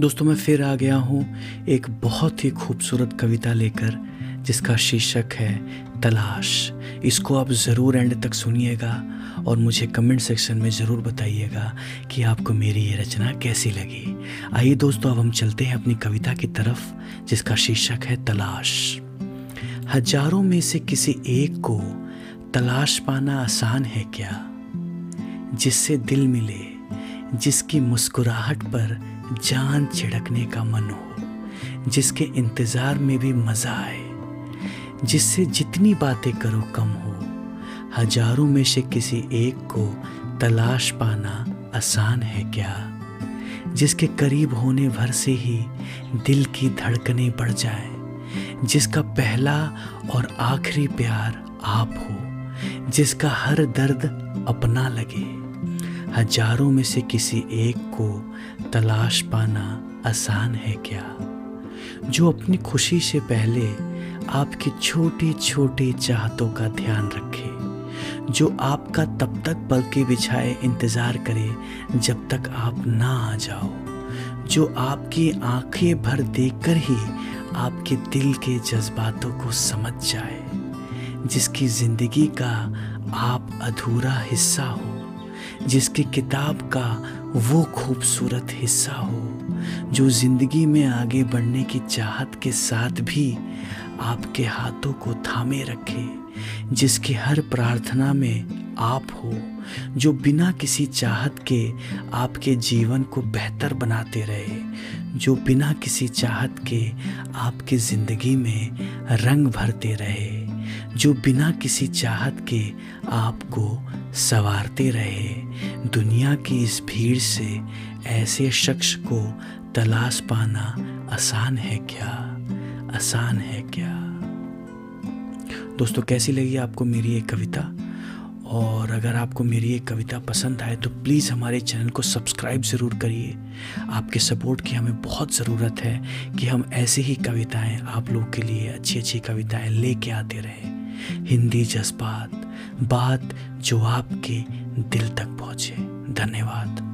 दोस्तों, मैं फिर आ गया हूँ एक बहुत ही खूबसूरत कविता लेकर, जिसका शीर्षक है, तलाश। इसको आप ज़रूर एंड तक सुनिएगा और मुझे कमेंट सेक्शन में ज़रूर बताइएगा कि आपको मेरी ये रचना कैसी लगी। आइए दोस्तों, अब हम चलते हैं अपनी कविता की तरफ़, जिसका शीर्षक है, तलाश। हज़ारों में से किसी एक को तलाश पाना आसान है क्या? जिससे दिल मिले जिसकी मुस्कुराहट पर जान छिड़कने का मन हो, जिसके इंतज़ार में भी मज़ा आए, जिससे जितनी बातें करो कम हो, हज़ारों में से किसी एक को तलाश पाना आसान है क्या? जिसके करीब होने भर से ही दिल की धड़कनें बढ़ जाए, जिसका पहला और आखिरी प्यार आप हो, जिसका हर दर्द अपना लगे। हज़ारों में से किसी एक को तलाश पाना आसान है क्या? जो अपनी खुशी से पहले आपकी छोटी छोटी चाहतों का ध्यान रखे, जो आपका तब तक पल के बिछाए इंतज़ार करे जब तक आप ना आ जाओ, जो आपकी आँखें भर देखकर ही आपके दिल के जज्बातों को समझ जाए, जिसकी ज़िंदगी का आप अधूरा हिस्सा हो। जिसकी किताब का वो खूबसूरत हिस्सा हो, जो ज़िंदगी में आगे बढ़ने की चाहत के साथ भी आपके हाथों को थामे रखे, जिसकी हर प्रार्थना में आप हो, जो बिना किसी चाहत के आपके जीवन को बेहतर बनाते रहे, जो बिना किसी चाहत के आपकी ज़िंदगी में रंग भरते रहे। जो बिना किसी चाहत के आपको संवारते रहे। दुनिया की इस भीड़ से ऐसे शख्स को तलाश पाना आसान है क्या? आसान है क्या? दोस्तों, कैसी लगी आपको मेरी ये कविता? और अगर आपको मेरी ये कविता पसंद आए तो प्लीज़ हमारे चैनल को सब्सक्राइब ज़रूर करिए। आपके सपोर्ट की हमें बहुत ज़रूरत है कि हम ऐसी ही कविताएँ आप लोग के लिए अच्छी अच्छी कविताएँ लेके आते रहें। हिंदी जज्बात, बात जो आपके दिल तक पहुँचे। धन्यवाद।